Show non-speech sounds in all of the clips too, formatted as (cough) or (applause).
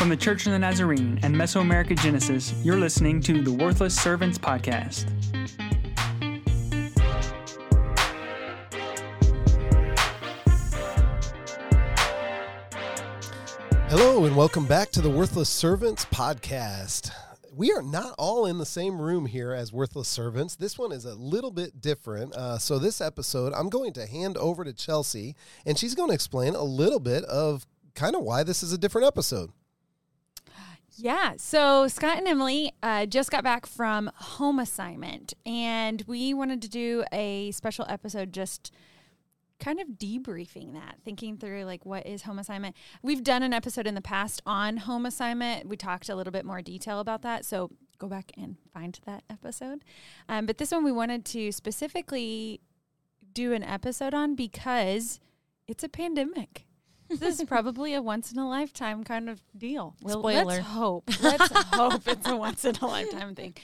From the Church of the Nazarene and Mesoamerica Genesis, you're listening to the Worthless Servants Podcast. Hello, and welcome back to the Worthless Servants Podcast. We are not all in the same room here as Worthless Servants. This one is a little bit different. Uh, so, this episode, I'm going to hand over to Chelsea, and she's going to explain a little bit of kind of why this is a different episode. Yeah. So Scott and Emily uh, just got back from home assignment, and we wanted to do a special episode just kind of debriefing that, thinking through like what is home assignment. We've done an episode in the past on home assignment. We talked a little bit more detail about that. So go back and find that episode. Um, but this one we wanted to specifically do an episode on because it's a pandemic this is probably a once in a lifetime kind of deal. Well, Spoiler. Let's hope. (laughs) Let's hope it's a once in a lifetime thing.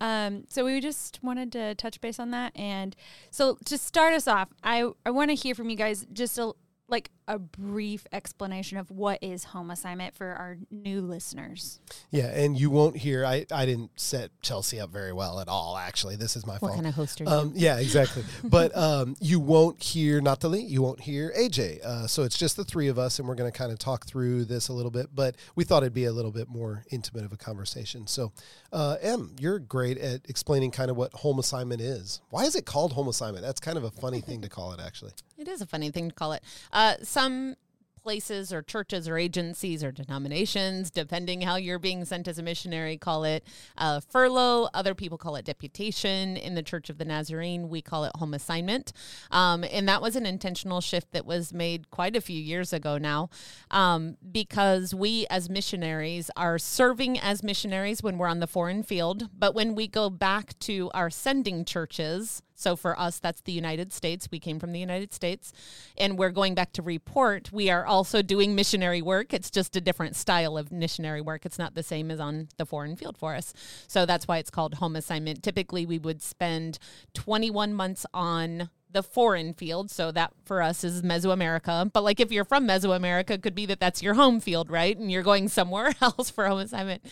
Um, so we just wanted to touch base on that, and so to start us off, I I want to hear from you guys just a like a brief explanation of what is home assignment for our new listeners. Yeah, and you won't hear. I, I didn't set Chelsea up very well at all. Actually, this is my what fault. What kind of host are you? Um, yeah, exactly. but (laughs) um, you won't hear Natalie. You won't hear AJ. Uh, so it's just the three of us, and we're going to kind of talk through this a little bit. But we thought it'd be a little bit more intimate of a conversation. So, uh, Em, you're great at explaining kind of what home assignment is. Why is it called home assignment? That's kind of a funny thing to call it, actually. It is a funny thing to call it. Uh, some places or churches or agencies or denominations, depending how you're being sent as a missionary, call it uh, furlough. Other people call it deputation. In the Church of the Nazarene, we call it home assignment. Um, and that was an intentional shift that was made quite a few years ago now um, because we as missionaries are serving as missionaries when we're on the foreign field. But when we go back to our sending churches, so for us, that's the United States. We came from the United States and we're going back to report. We are also doing missionary work. It's just a different style of missionary work. It's not the same as on the foreign field for us. So that's why it's called home assignment. Typically, we would spend 21 months on the foreign field. So that for us is Mesoamerica. But like if you're from Mesoamerica, it could be that that's your home field, right? And you're going somewhere (laughs) else for home assignment.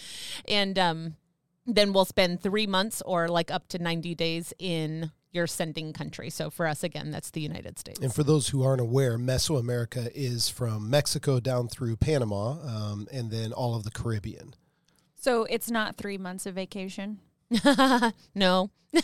And um, then we'll spend three months or like up to 90 days in your sending country. So for us, again, that's the United States. And for those who aren't aware, Mesoamerica is from Mexico down through Panama um, and then all of the Caribbean. So it's not three months of vacation? (laughs) no. no. (laughs)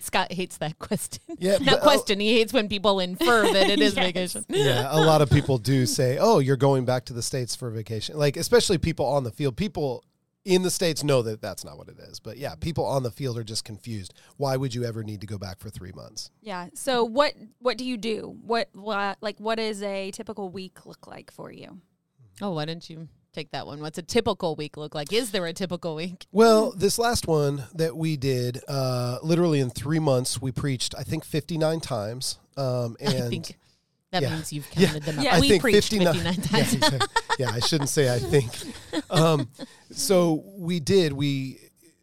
Scott hates that question. Yeah, not question. He hates when people infer that it is (laughs) yes. vacation. Yeah, a lot of people do say, "Oh, you're going back to the states for vacation." Like especially people on the field. People in the states know that that's not what it is. But yeah, people on the field are just confused. Why would you ever need to go back for three months? Yeah. So what what do you do? What, what like what does a typical week look like for you? Oh, why didn't you take that one? What's a typical week look like? Is there a typical week? Well, this last one that we did, uh, literally in three months, we preached I think fifty nine times. Um, (laughs) and that yeah. means you've counted yeah. them (laughs) up. Yeah, we think preached 59, 59 times. Yeah, yeah, I shouldn't say I think. (laughs) Um, so we did. We,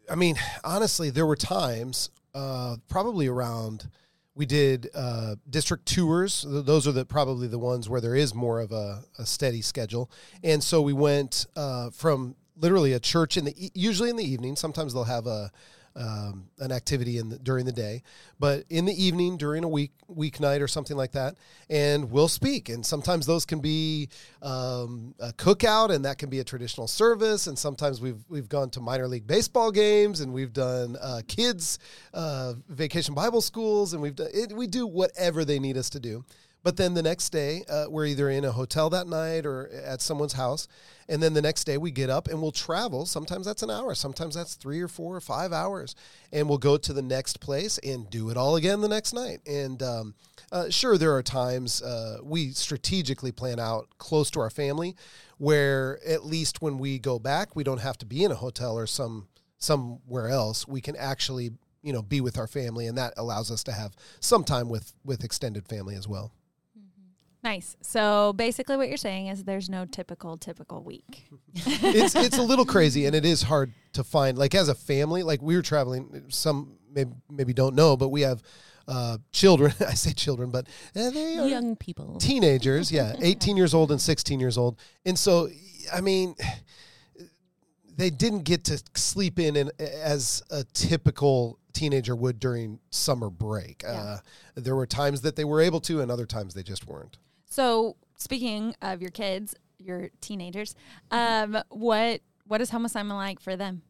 I mean, honestly, there were times, uh, probably around, we did uh, district tours. Those are the probably the ones where there is more of a, a steady schedule. And so we went uh, from literally a church in the usually in the evening. Sometimes they'll have a um, an activity in the, during the day, but in the evening during a week weeknight or something like that, and we'll speak. And sometimes those can be um, a cookout, and that can be a traditional service. And sometimes we've we've gone to minor league baseball games, and we've done uh, kids uh, vacation Bible schools, and we've done it, we do whatever they need us to do. But then the next day, uh, we're either in a hotel that night or at someone's house. And then the next day, we get up and we'll travel. Sometimes that's an hour, sometimes that's three or four or five hours. And we'll go to the next place and do it all again the next night. And um, uh, sure, there are times uh, we strategically plan out close to our family where at least when we go back, we don't have to be in a hotel or some somewhere else. We can actually you know be with our family and that allows us to have some time with with extended family as well Nice. So basically, what you're saying is there's no typical typical week. (laughs) it's it's a little crazy, and it is hard to find. Like as a family, like we were traveling. Some maybe maybe don't know, but we have uh, children. (laughs) I say children, but uh, they are Young people. teenagers. Yeah, (laughs) 18 years old and 16 years old. And so, I mean, they didn't get to sleep in, in as a typical teenager would during summer break. Uh, there were times that they were able to, and other times they just weren't. So speaking of your kids, your teenagers, um, what what is home assignment like for them?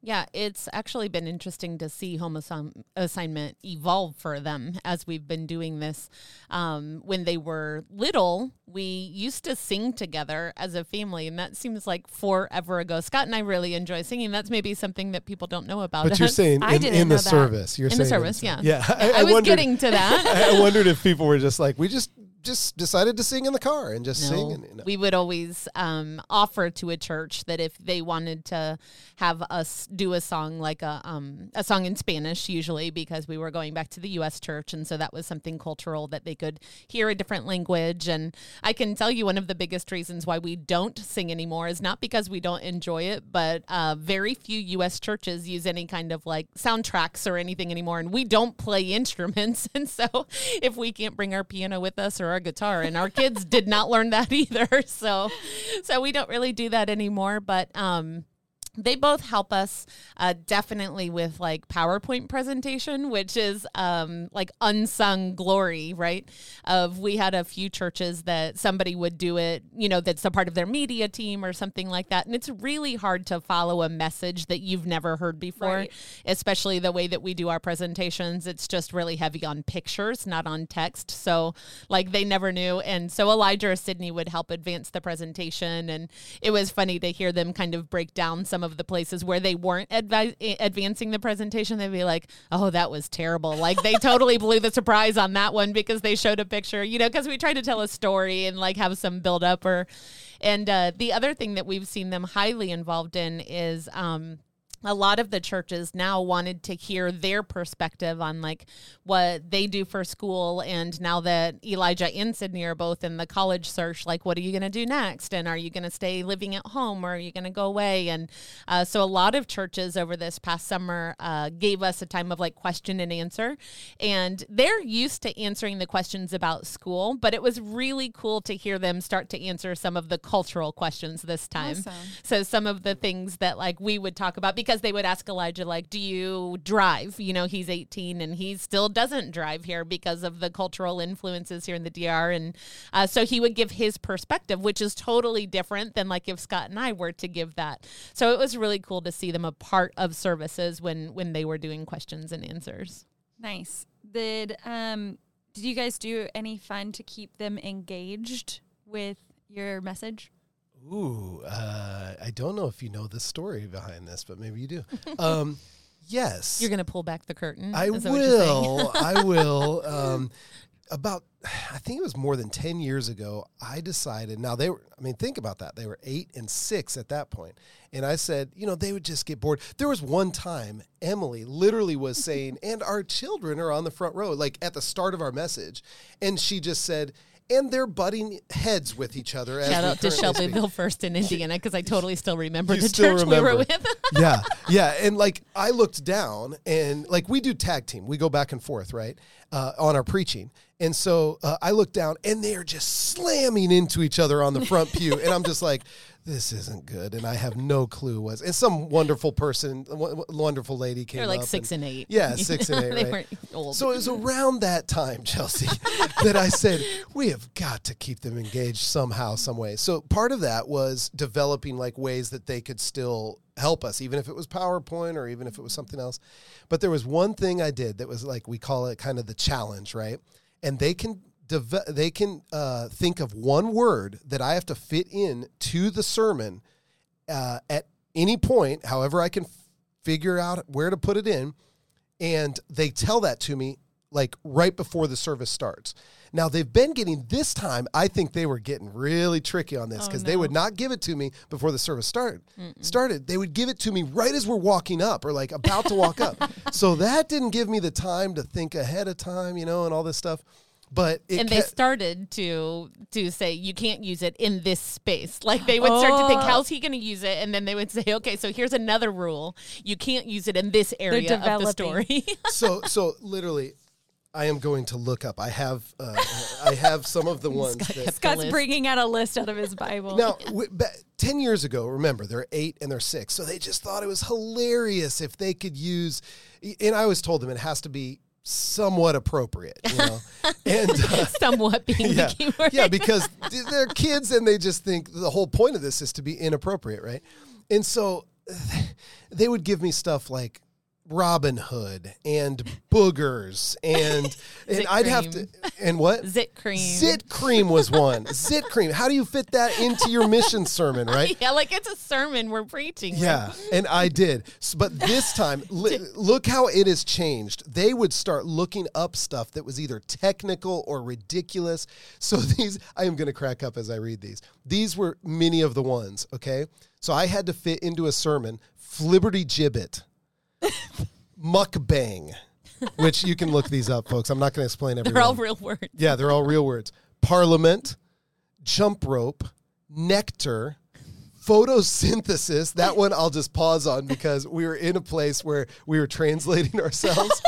Yeah, it's actually been interesting to see home assi- assignment evolve for them as we've been doing this. Um, when they were little, we used to sing together as a family, and that seems like forever ago. Scott and I really enjoy singing. That's maybe something that people don't know about. But you're saying I in, didn't in know the that. service. You're In the saying service, yeah. Yeah, (laughs) I, was wondered- getting to that. (laughs) I wondered if people were just like, we just just decided to sing in the car and just sing. No, And, we would always um, offer to a church that if they wanted to have us do a song like a um, a song in Spanish, usually because we were going back to the U.S. church, and so that was something cultural that they could hear a different language. And I can tell you one of the biggest reasons why we don't sing anymore is not because we don't enjoy it, but uh, very few U.S. churches use any kind of like soundtracks or anything anymore, and we don't play (laughs) instruments. And so if we can't bring our piano with us or our guitar, and our kids did not learn that either, (laughs) so so we don't really do that anymore. But um, they both help us uh, definitely with like PowerPoint presentation, which is um, like unsung glory, right? Of we had a few churches that somebody would do it, you know, that's a part of their media team or something like that, and it's really hard to follow a message that you've never heard before, Right. especially the way that we do our presentations. It's just really heavy on pictures, not on text. So like they never knew, and so Elijah or Sydney would help advance the presentation, and it was funny to hear them kind of break down some of the places where they weren't advi- eh, advancing the presentation. They'd be like, "Oh, that was terrible!" Like they totally blew the surprise on that one because they showed a picture, you know, because we tried to tell a story and like have some build up or. And uh, the other thing that we've seen them highly involved in is. Um, a lot of the churches now wanted to hear their perspective on like what they do for school. And now that elijah and sydney are both in the college search like what are you going to do next? And are you going to stay living at home or are you going to go away? And uh, so a lot of churches over this past summer uh, gave us a time of like question and answer. And they're used to answering the questions about school but it was really cool to hear them start to answer some of the cultural questions this time. Awesome. so some of the things that like we would talk about because they would ask Elijah like, "Do you drive?" You know, he's 18 and he still doesn't drive here because of the cultural influences here in the DR, and uh, so he would give his perspective, which is totally different than like if Scott and I were to give that. So it was really cool to see them a part of services when when they were doing questions and answers. Nice. Did um did you guys do any fun to keep them engaged with your message? Ooh, uh, I don't know if you know the story behind this, but maybe you do. (laughs) Um, yes, You're gonna pull back the curtain. I Is that what you're saying? will. I (laughs) will. Um, about, I think it was more than 10 years ago, I decided. Now, they were, I mean, think about that. They were eight and six at that point. And I said, you know, they would just get bored. There was one time Emily literally was (laughs) saying, and our children are on the front row, like at the start of our message. And she just said, and they're butting heads with each other. As Shout out to currently speak." Shelbyville First in Indiana because I totally still remember You the still church we were remember. with. (laughs) yeah, yeah, and like I looked down, and like we do tag team, we go back and forth, right, uh, on our preaching, and so uh, I looked down, and they are just slamming into each other on the front pew, and I'm just like, this isn't good, and I have no clue what's. And some wonderful person, w- wonderful lady came They're like six and, and eight. Yeah, six and (laughs) eight, they right? weren't old. So it was around that time, (laughs) Chelsea, that I said, we have got to keep them engaged somehow, some way. So part of that was developing like ways that they could still help us, even if it was PowerPoint or even if it was something else. But there was one thing I did that was like, we call it kind of the challenge, right? And they can deve- they can uh, think of one word that I have to fit in to the sermon uh, at any point, however I can f- figure out where to put it in and they tell that to me like right before the service starts. Now they've been getting this time. I think they were getting really tricky on this Oh, because they would not give it to me before the service start started. They would give it to me right as we're walking up or like about to walk up. (laughs) So that didn't give me the time to think ahead of time, you know, and all this stuff. But it and they ca- started to to say you can't use it in this space. Like they would start to think, Oh. how's he going to use it? And then they would say, okay, so here's another rule: you can't use it in this area of the story. (laughs) so so literally I am going to look up. I have uh, I have some of the (laughs) ones Scott that kept the Scott's bringing out a list out of his Bible. Now, w- ba- 10 years ago, remember, they're eight and they're six. So they just thought it was hilarious if they could use, and I always told them it has to be somewhat appropriate, you know? (laughs) and uh, Somewhat being yeah, the keyword. yeah, because they're kids and they just think the whole point of this is to be inappropriate, right? And so (sighs) they would give me stuff like Robin Hood and boogers and (laughs) and I'd have to and what Zit cream. Zit cream was one. Zit cream. How do you fit that into your mission sermon, right? (laughs) Yeah, like it's a sermon we're preaching. Yeah, and I did. S- But this (laughs) time, li- look how it has changed. They would start looking up stuff that was either technical or ridiculous. So these, I am going to crack up as I read these. These were many of the ones, okay? So I had to fit into a sermon Flibberty Gibbet, Mukbang, which you can look these up, folks. I'm not going to explain every They're all real words. Yeah, they're all real words. Parliament, jump rope, nectar, photosynthesis. That one I'll just pause on because we were in a place where we were translating (laughs) ourselves.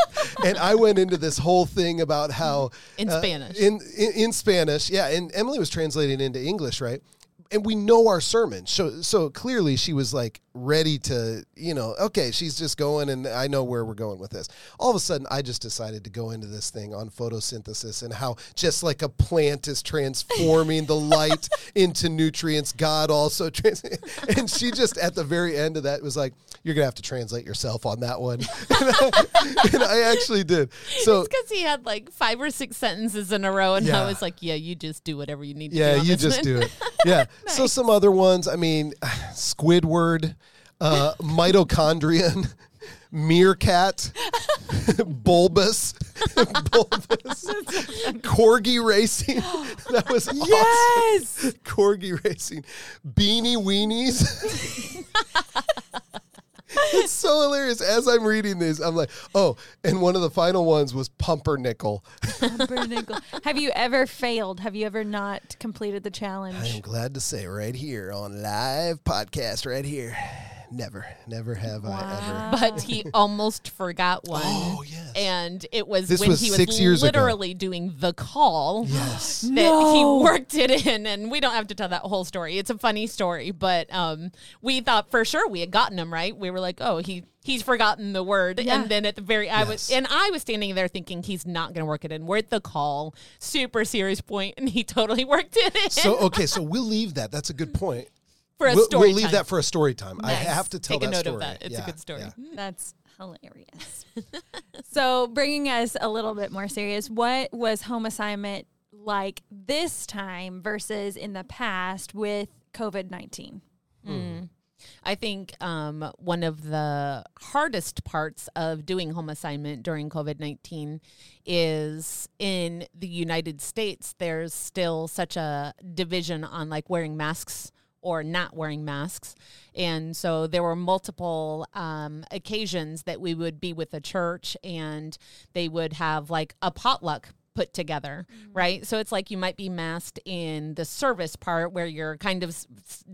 and I went into this whole thing about how In uh, Spanish. In, in in Spanish, yeah. And Emily was translating into English, right? And we know our sermon, so so clearly she was like ready to, you know, okay, she's just going, and I know where we're going with this. All of a sudden, I just decided to go into this thing on photosynthesis and how just like a plant is transforming the (laughs) light into nutrients, God also (laughs) trans. And she just at the very end of that was like, "You're gonna have to translate yourself on that one," (laughs) and I, and I actually did. So It's because he had like five or six sentences in a row, and Yeah. I was like, "Yeah, you just do whatever you need to Yeah, do." on you just one." do it. Yeah. So some other ones. I mean, (sighs) Squidward, uh, mitochondrion, (laughs) meerkat, (laughs) bulbous, (laughs) bulbous, corgi racing. That was awesome. yes. Corgi racing, beanie weenies. it's so hilarious. As I'm reading these, I'm like, oh, and one of the final ones was pumpernickel. Pumpernickel. Have you ever failed? Have you ever not completed the challenge? I am glad to say right here on live podcast right here. Never, never have I ever. But he (laughs) almost forgot one. Oh, yes. And it was This when was he was six years ago. literally doing the call. Yes. that No. he worked it in and we don't have to tell that whole story it's a funny story but um we thought for sure we had gotten him right we were like oh he he's forgotten the word Yeah. and then at the very i was and i was standing there thinking he's not going to work it in we're at the call super serious point and he totally (laughs) worked it in So okay, so we'll leave that. That's a good point. For a we'll, story we'll leave time. that for a story time. I have to tell Take a that note of story. that. It's a good story. yeah. That's hilarious. (laughs) so, bringing us a little bit more serious, what was home assignment like this time versus in the past with COVID 19? I think um, one of the hardest parts of doing home assignment during COVID 19 is in the United States, there's still such a division on like wearing masks or not wearing masks. And so there were multiple um, occasions that we would be with a church and they would have like a potluck put together, right? So it's like you might be masked in the service part where you're kind of s-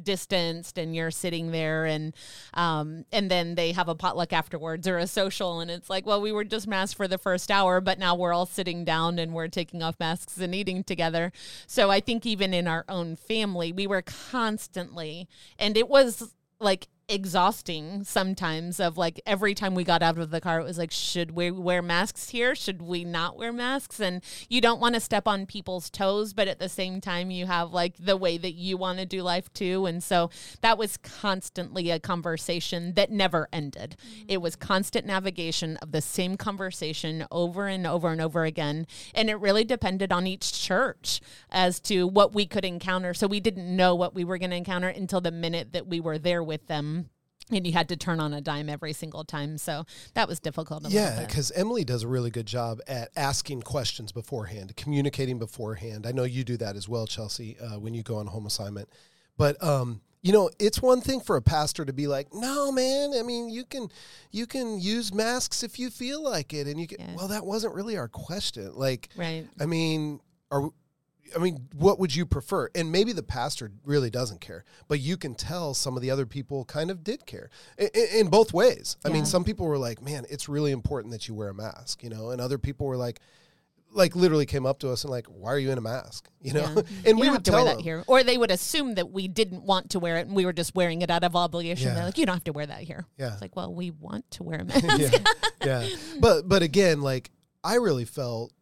distanced and you're sitting there, and um, and then they have a potluck afterwards or a social, and it's like, well, we were just masked for the first hour, but now we're all sitting down and we're taking off masks and eating together. So I think even in our own family, we were constantly, and it was like exhausting sometimes of like every time we got out of the car it was like should we wear masks here? Should we not wear masks? And you don't want to step on people's toes but at the same time you have like the way that you want to do life too. And so that was constantly a conversation that never ended. It was mm-hmm. constant navigation of the same conversation over and over and over again. And it really depended on each church as to what we could encounter. So we didn't know what we were going to encounter until the minute that we were there with them and you had to turn on a dime every single time so that was difficult Yeah, because Emily does a really good job at asking questions beforehand, communicating beforehand. I know you do that as well, Chelsea, uh, when you go on home assignment. But um, you know, it's one thing for a pastor to be like, "No, man. I mean, you can you can use masks if you feel like it." And you can. Yeah. Well, that wasn't really our question. Like, right I mean, are I mean, what would you prefer? And maybe the pastor really doesn't care, but you can tell some of the other people kind of did care in, in both ways. I mean, some people were like, "Man, it's really important that you wear a mask," you know, and other people were like, like literally came up to us and like, "Why are you in a mask?" (laughs) You know, Yeah. (laughs) and you we have would to tell wear that them, here, or they would assume that we didn't want to wear it, and we were just wearing it out of obligation. Yeah. They're like, "You don't have to wear that here." Yeah. It's like, well, we want to wear a (laughs) mask. yeah, yeah. But but again, like I really felt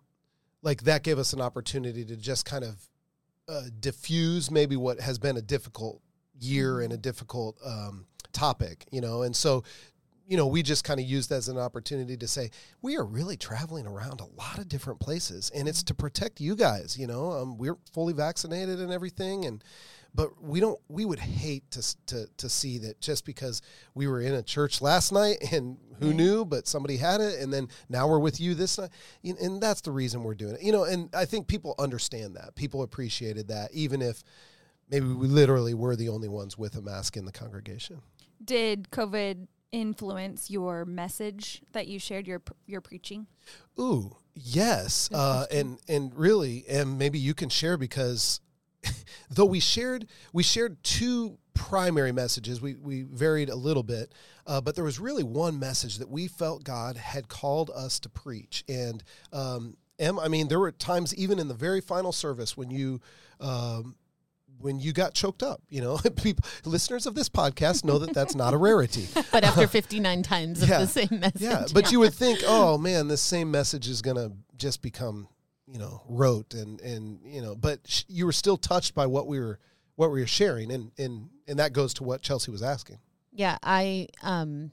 like that gave us an opportunity to just kind of uh, diffuse maybe what has been a difficult year and a difficult um, topic, you know, and so. You know, we just kind of used as an opportunity to say we are really traveling around a lot of different places, and it's to protect you guys. You know, um, we're fully vaccinated and everything, and but we don't. We would hate to to to see that just because we were in a church last night (laughs) and who knew, but somebody had it, and then now we're with you this night, and and that's the reason we're doing it. You know, and I think people understand that. People appreciated that, even if maybe we literally were the only ones with a mask in the congregation. Did COVID influence your message that you shared your your preaching? Ooh, yes, uh, and and really, and maybe you can share because (laughs) though we shared we shared two primary messages, we we varied a little bit, uh, but there was really one message that we felt God had called us to preach, and um, Em, I mean, there were times even in the very final service when you. Um, when you got choked up, you know, (laughs) people, listeners of this podcast know that that's not a rarity. (laughs) but after 59 times of Yeah. the same message. Yeah, but you would think, oh man, this same message is gonna just become, you know, rote and and you know, but sh- you were still touched by what we were what we were sharing, and and and that goes to what Chelsea was asking. Yeah, I um,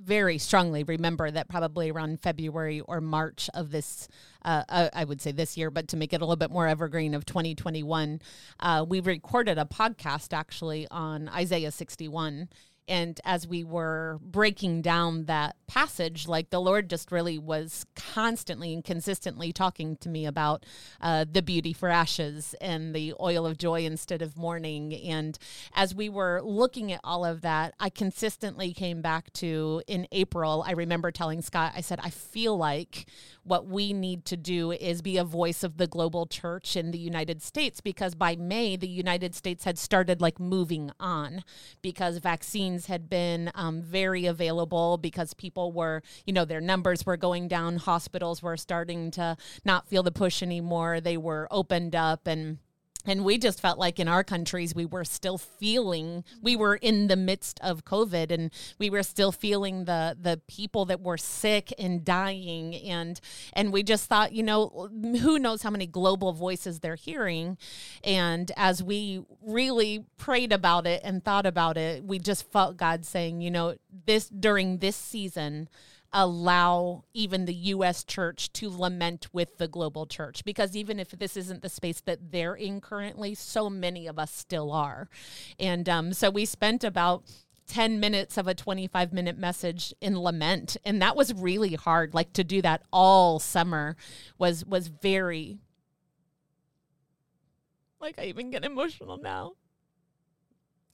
very strongly remember that probably around February or March of this, uh, uh, I would say this year, but to make it a little bit more evergreen of 2021, uh, we recorded a podcast actually on Isaiah 61. And as we were breaking down that passage, like the Lord just really was constantly and consistently talking to me about uh, the beauty for ashes and the oil of joy instead of mourning. And as we were looking at all of that, I consistently came back to in April. I remember telling Scott, I said, I feel like what we need to do is be a voice of the global church in the United States because by May, the United States had started like moving on because vaccines had been um, very available because people were, you know, their numbers were going down. Hospitals were starting to not feel the push anymore. They were opened up and and we just felt like in our countries we were still feeling we were in the midst of covid and we were still feeling the the people that were sick and dying. And and we just thought you know who knows how many global voices they're hearing. And as we really prayed about it and thought about it we just felt god saying you know this during this season allow even the US church to lament with the global church. Because even if this isn't the space that they're in currently, so many of us still are. And um, so we spent about 10 minutes of a 25 minute message in lament. And that was really hard like to do that all summer was was very like I even get emotional now.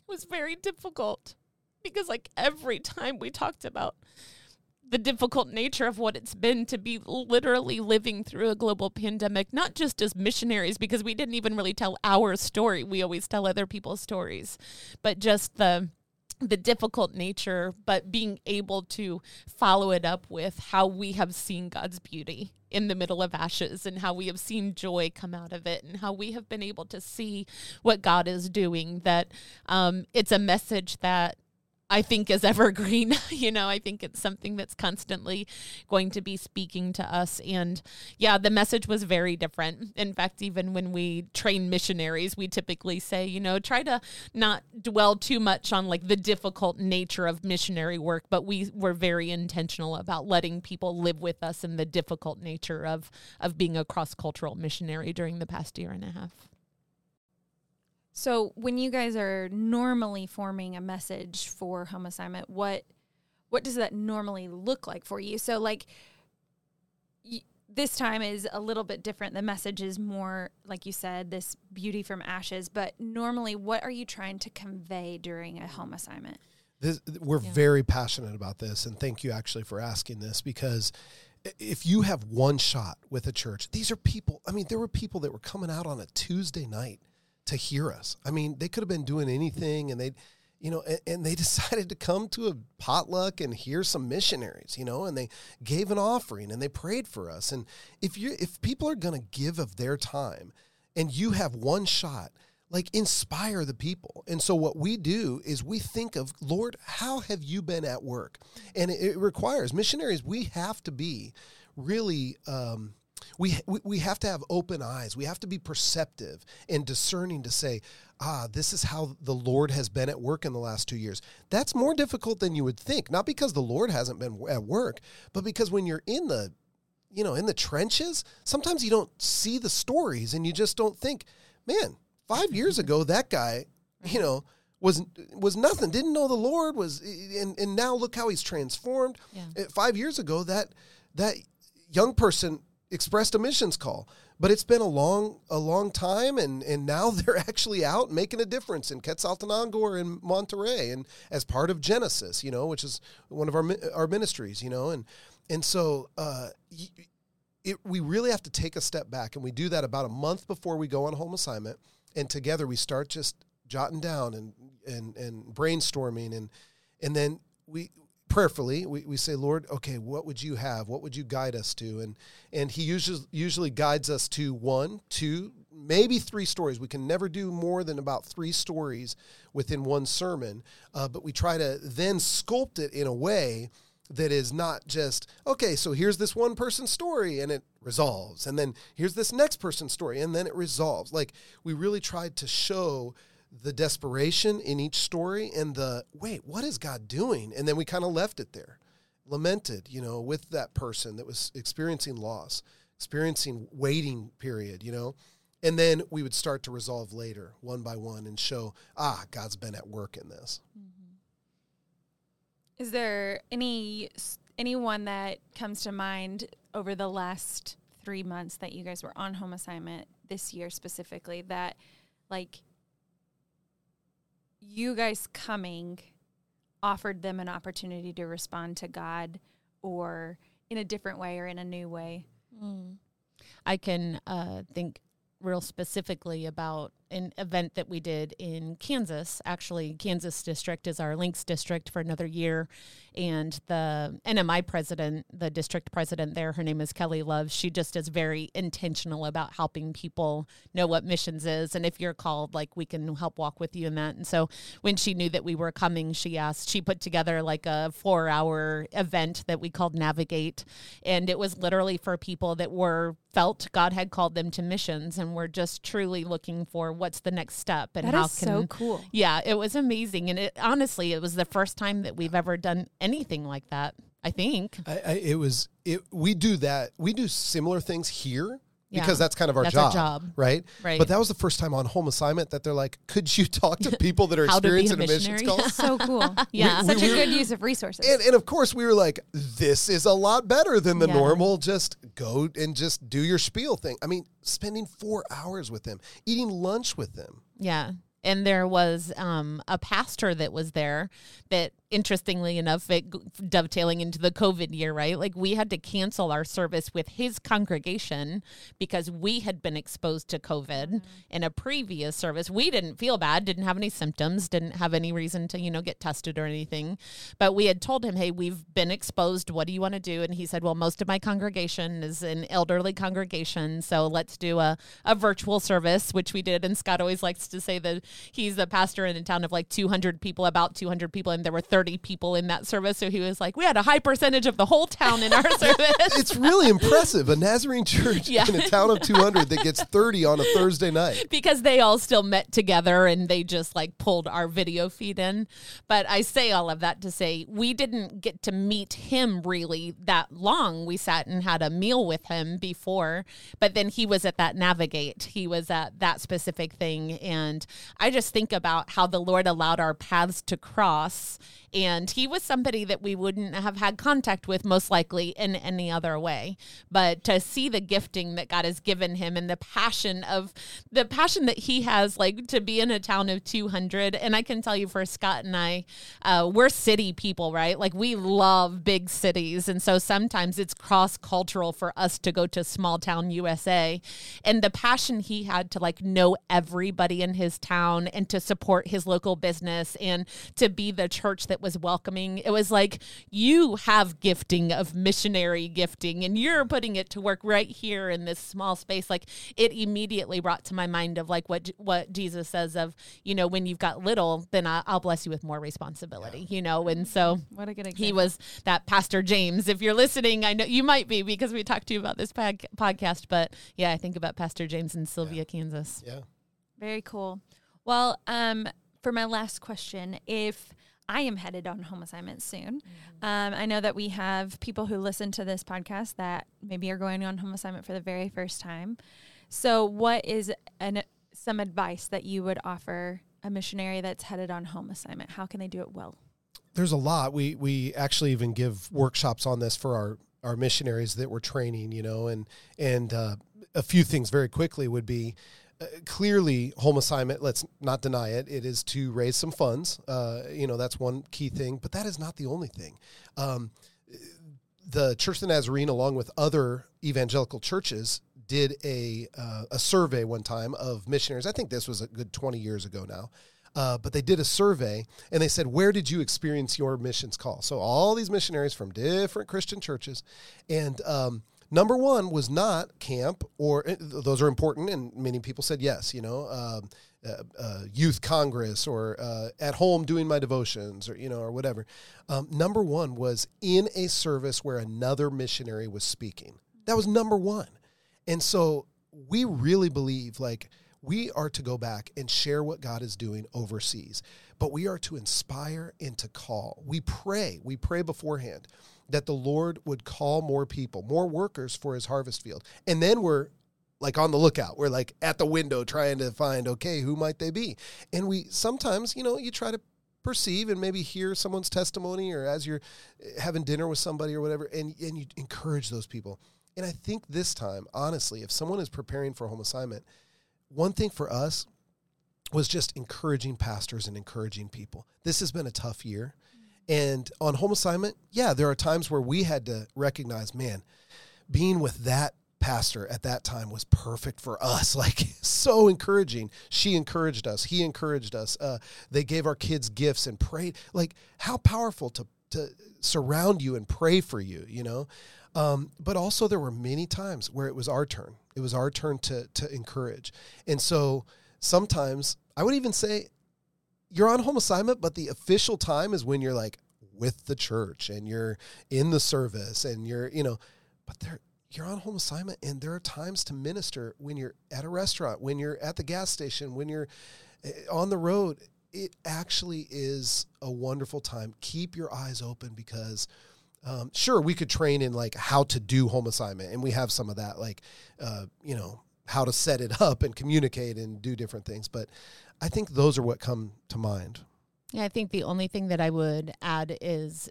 It was very difficult because like every time we talked about the difficult nature of what it's been to be literally living through a global pandemic, not just as missionaries, because we didn't even really tell our story. We always tell other people's stories, but just the the difficult nature, but being able to follow it up with how we have seen God's beauty in the middle of ashes and how we have seen joy come out of it and how we have been able to see what God is doing. That um, it's a message that I think is (laughs) evergreen. you know, I think it's something that's constantly going to be speaking to us. And yeah, the message was very different. In fact, even when we train missionaries, we typically say, you know, try to not dwell too much on like the difficult nature of missionary work, but we were very intentional about letting people live with us in the difficult nature of of being a cross cultural missionary during the past year and a half. So when you guys are normally forming a message for home assignment, what what does that normally look like for you? So like y- this time is a little bit different. The message is more like you said, this beauty from ashes, but normally what are you trying to convey during a home assignment? This, we're Yeah. very passionate about this, and thank you actually for asking this because if you have one shot with a church, these are people. I mean, there were people that were coming out on a Tuesday night to hear us. I mean, they could have been doing anything, and they you know, and, and, they (laughs) decided to come to a potluck and hear some missionaries, you know, and they gave an offering and they prayed for us. And if you if people are going to give of their time and you have one shot, like inspire the people. And so what we do is we think of, Lord, how have you been at work? And it, it requires missionaries, we have to be really um, we, we we have to have open eyes. We have to be perceptive and discerning to say, ah, this is how the Lord has been at work in the last two years. That's more difficult than you would think, not because the Lord hasn't been at work, but because when you're in the you know, in the trenches, sometimes you don't see the stories and you just don't think, man, five years ago (laughs) that guy, you know, was was nothing, didn't know the Lord, was and, and now look how he's transformed. Yeah. Five years ago that that young person expressed a missions call. But it's been a long, a long time, and and now (laughs) they're actually out making a difference in Quetzaltenango or in Monterrey, and as part of Genesis, you know, which is one of our our ministries, you know, and and so uh, it, we really have to take a step back, and we do that about a month before we go on home assignment, and together we start just jotting down and and and brainstorming, and and then we prayerfully we, we say lord okay what would you have? What would you guide us to? And and he usually usually guides us to one two maybe three stories. We can never do more than about three stories within one sermon uh, but we try to then sculpt it in a way that is not just okay so here's this one person's story and it resolves and then here's this next person's story and then it resolves. Like we really tried to show the desperation in each story and the wait, what is God doing? And then we kind of left it there, lamented, you know, with that person that was experiencing loss, experiencing waiting period, you know. And then we would start to resolve later, one by one, and show, ah, God's been at work in this. Mm-hmm. Is there any anyone that comes to mind over the last three months that you guys were on home assignment this year specifically that like you guys coming offered them an opportunity to respond to God or in a different way or in a new way. Mm. I can uh, think real specifically about an event that we did in Kansas. Actually, Kansas district is our links district for another year. And the NMI president, the district president there, her name is Kelly Love. She just is very intentional about helping people know what missions is. And if you're called, like we can help walk with you in that. And so when she knew that we were coming, she asked, she put together like a four hour event that we called Navigate. And it was literally for people that were felt God had called them to missions and were just truly looking for what's the next step and that how is can so cool. Yeah, it was amazing, and it honestly it was the first time that we've ever done anything like that. I think I, I, it was it. We do that. We do similar things here because that's kind of our that's job, job, right? Right. But that was the first time on home assignment that they're like, "Could you talk to (laughs) people that are experiencing a, a missions call?" so cool. (laughs) yeah, we, such we, a good use of resources. And, and, of course, we were like, "This is a lot better than the yeah. normal. Just go and just do your spiel thing." I mean, spending four hours with them, eating lunch with them. Yeah, and there was um, a pastor that was there that interestingly enough it dovetailing into the covid year right? Like we had to cancel our service with his congregation because we had been exposed to covid mm-hmm. in a previous service. We didn't feel bad didn't have any symptoms didn't have any reason to you know get tested or anything. But we had told him hey we've been exposed. What do you want to do? And he said well most of my congregation is an elderly congregation so let's do a, a virtual service which we did. And scott always likes to say that he's the pastor in a town of like 200 people, about 200 people, and there were 30 people in that service. So he was like, we had a high percentage of the whole town in our (laughs) service. it's really impressive. A Nazarene church yeah. in a town of 200 that gets 30 on a Thursday night. (laughs) Because they all still met together and they just like pulled our video feed in. But I say all of that to say we didn't get to meet him really that long. We sat and had a meal with him before, but then he was at that Navigate. He was at that specific thing. And I just think about how the Lord allowed our paths to cross and he was somebody that we wouldn't have had contact with most likely in any other way. But to see the gifting that God has given him and the passion of the passion that he has, like to be in a town of 200. And I can tell you for Scott and I, uh, we're city people, right? Like we love big cities. And so sometimes it's cross cultural for us to go to small town USA. And the passion he had to like know everybody in his town down and to support his local business and to be the church that was welcoming. It was like you have gifting of missionary gifting and you're putting it to work right here in this small space. Like it immediately brought to my mind of like what what Jesus says of, you know, when you've got little, then I, will bless you with more responsibility, you know. And so mm-hmm. what a good example. he was that Pastor James. If you're listening, I know you might be because we talked to you about this pod- podcast, but yeah, I think about Pastor James in Sylvia, yeah. Kansas. Yeah. Very cool. Well, um, for my last question, if I am headed on home assignment soon. Mm-hmm. Um, I know that we have people who listen to this podcast that maybe are going on home assignment for the very first time. So, what is an, some advice that you would offer a missionary that's headed on home assignment? How can they do it well? There's a lot. We we actually even give workshops on this for our our missionaries that we're training. You know, and and uh, a few things very quickly would be uh, clearly home assignment let's not deny it it is to raise some funds uh, you know that's one key thing but that is not the only thing um, the church of the nazarene along with other evangelical churches did a uh, a survey one time of missionaries i think this was a good 20 years ago now uh, but they did a survey and they said, Where did you experience your missions call? So, all these missionaries from different Christian churches. And um, Number one was not camp, or uh, those are important, and many people said yes. You know, um, uh, uh, youth congress, or uh, at home doing my devotions, or you know, or whatever. Um, number one was in a service where another missionary was speaking. That was number one, and so we really believe like we are to go back and share what God is doing overseas, but we are to inspire and to call. We pray. We pray beforehand that the Lord would call more people, more workers for his harvest field. And then we're like on the lookout. We're like at the window trying to find, okay, who might they be? And we sometimes, you know, you try to perceive and maybe hear someone's testimony or as you're eh, having dinner with somebody or whatever, and, and you encourage those people. And I think this time, honestly, if someone is preparing for a home assignment, one thing for us was just encouraging pastors and encouraging people. This has been a tough year. And on home assignment, yeah, there are times where we had to recognize, man, being with that pastor at that time was perfect for us. (laughs) Like so encouraging. She encouraged us. He encouraged us. Uh, they gave our kids gifts and prayed. Like how powerful to to surround you and pray for you. You know. Um, but also there were many times where it was our turn. It was our turn to to encourage. And so sometimes I would even say you're on home assignment, but the official time is when you're like with the church and you're in the service and you're, you know, but there you're on home assignment and there are times to minister when you're at a restaurant, when you're at the gas station, when you're eh, on the road. It actually is a wonderful time. Keep your eyes open because um, sure we could train in like how to do home assignment and we have some of that like uh, you know how to set it (laughs) up and communicate and do different things but I think those are what come to mind. Yeah, I think the only thing that I would add is,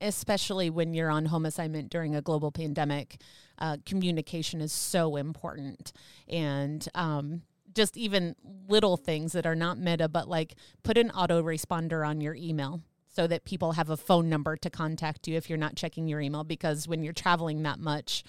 especially when you're on home assignment during a global pandemic, uh, communication is so important. And um, just even little things that are not meta, but like put an autoresponder on your email so that people have a phone number to contact you if you're not checking your email because when you're traveling that much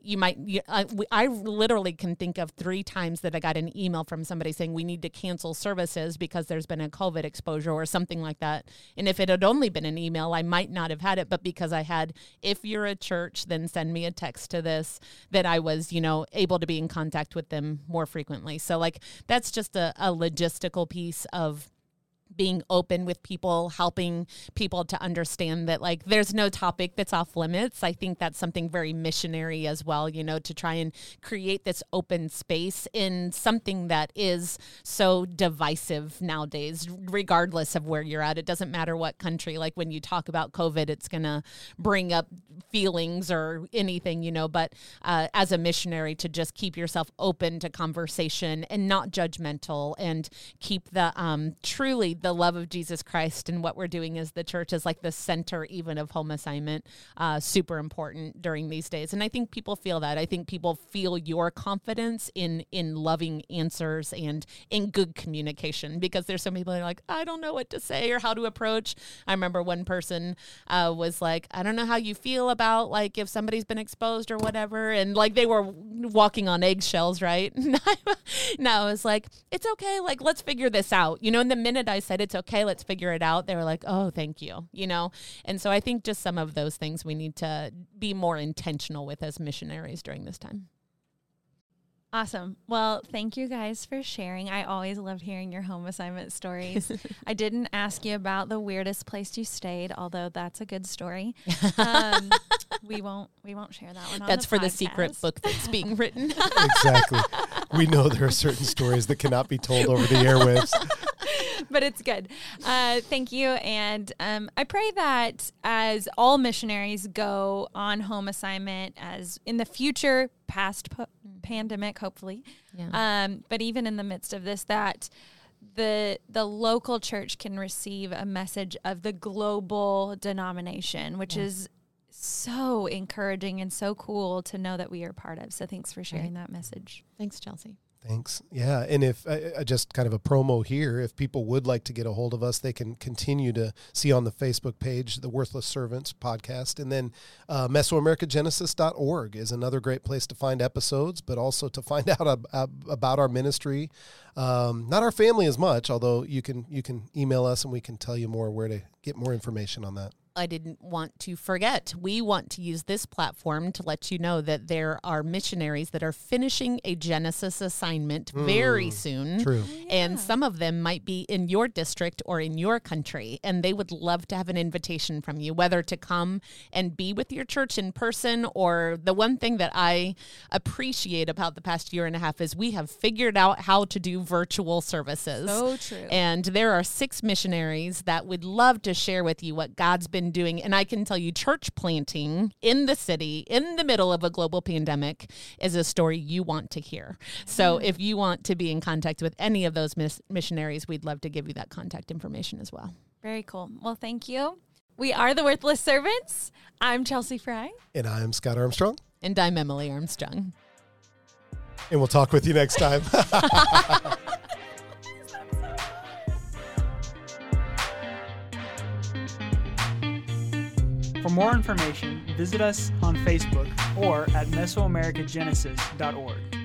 you might I, I literally can think of three times that i got an email from somebody saying we need to cancel services because there's been a covid exposure or something like that. And if it had only been an email i might not have had it but because i had if you're a church then send me a text to this that i was you know able to be in contact with them more frequently. So like that's just a, a logistical piece of being open with people, helping people to understand that like there's no topic that's off limits. I think that's something very missionary as well, you know, to try and create this open space in something that is so divisive nowadays, regardless of where you're at. It doesn't matter what country. Like when you talk about COVID, it's going to bring up feelings or anything, you know, but uh, as a missionary, to just keep yourself open to conversation and not judgmental and keep the um, truly the love of Jesus Christ and what we're doing as the church is like the center even of home assignment. Uh, super important during these days, and I think people feel that. I think people feel your confidence in in loving answers and in good communication because there's so many people that are like, I don't know what to say or how to approach. I remember one person uh, was like, I don't know how you feel about like if somebody's been exposed or whatever, and like they were walking on eggshells, right? (laughs) no, (laughs) I was like, it's okay. Like let's figure this out. You know, in the minute I said it's okay, let's figure it out, they were like, oh, thank you. You know, and so I think just some of those things we need to be more intentional with as missionaries during this time. Awesome. Well, thank you guys for sharing. I always love hearing your home assignment stories. (laughs) I didn't ask you about the weirdest place you stayed, although that's a good story. (laughs) Um, we won't. We won't share that one. That's the for the secret book that's being (laughs) written. exactly. We know there are certain stories that cannot be told over the airwaves. (laughs) but it's good. Uh, thank you. And um, I pray that as all missionaries go on home assignment, as in the future, past po- pandemic, hopefully, Yeah. um, but even in the midst of this, that the the local church can receive a message of the global denomination, which is so encouraging and so cool to know that we are part of. So thanks for sharing that message. Thanks, Chelsea. Thanks. Yeah, and if uh, just kind of a promo here, if people would like to get a hold of us, they can continue to see on the Facebook page the Worthless Servants podcast, and then uh, Mesoamericagenesis.org is another great place to find episodes, but also to find (laughs) out ab- ab- about our ministry. Um, not our family as much, although you can you can email us and we can tell you more where to get more information on that. I didn't want to forget. We want to use this platform to let you know that there are missionaries that are finishing a Genesis assignment hmm. very soon. True. Oh, and some of them might be in your district or in your country. And they would love to have an invitation from you, whether to come and be with your church in person or the one thing that I appreciate about the past year and a half is we have figured out how to do virtual services. So true. And there are six missionaries that would love to share with you what God's been doing. And I can tell you, church planting in the city, in the middle of a global pandemic, is a story you want to hear. So mm-hmm. if you want to be in contact with any of those mis- missionaries, we'd love to give you that contact information as well. Very cool. Well, thank you. We are the Worthless Servants. I'm Chelsea Fry. And I'm Scott Armstrong, And I'm Emily Armstrong. and we'll talk with you next time. (laughs) For more information, visit us on Facebook or at Mesoamericagenesis.org.